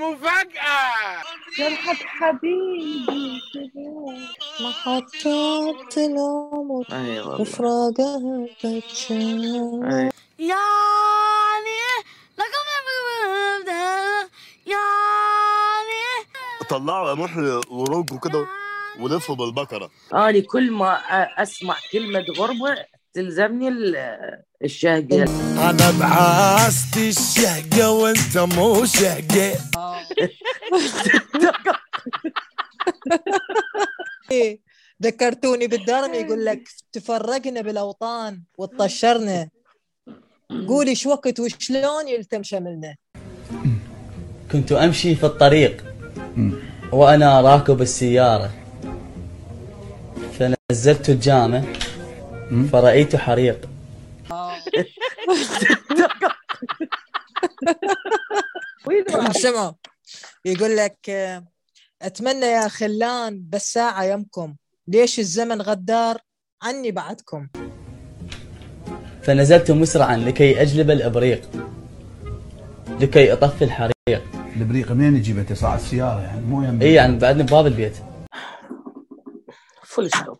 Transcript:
مفاجأة جرحك حبيبي. محطات العمر أيوه وفراقها بتشاف. يعني رقم يعني طلعوا يا محي ورجوا كده ولفوا بالبكره آه لكل ما أ- أسمع كلمة غربة تلزمني ال- الشهقة أنا بعاست الشهقة وأنت مو شهقة إيه، ذكرتوني بالدرم يقول لك تفرقنا بالأوطان وطشرنا قولي شو وقت وشلون يلتم شملنا. كنت أمشي في الطريق وأنا راكب السيارة فنزلت الجامع فرأيت حريق؟ سمع يقول لك أتمنى يا خلان بس ساعة يمكم. ليش الزمن غدار؟ عني بعدكم. فنزلت مسرعا لكي أجلب الإبريق لكي أطفي الحريق. البريق منين يجيب؟ أنت صاع السياره يعني مو يم إي يعني بعدني بباب البيت. فول ستوب.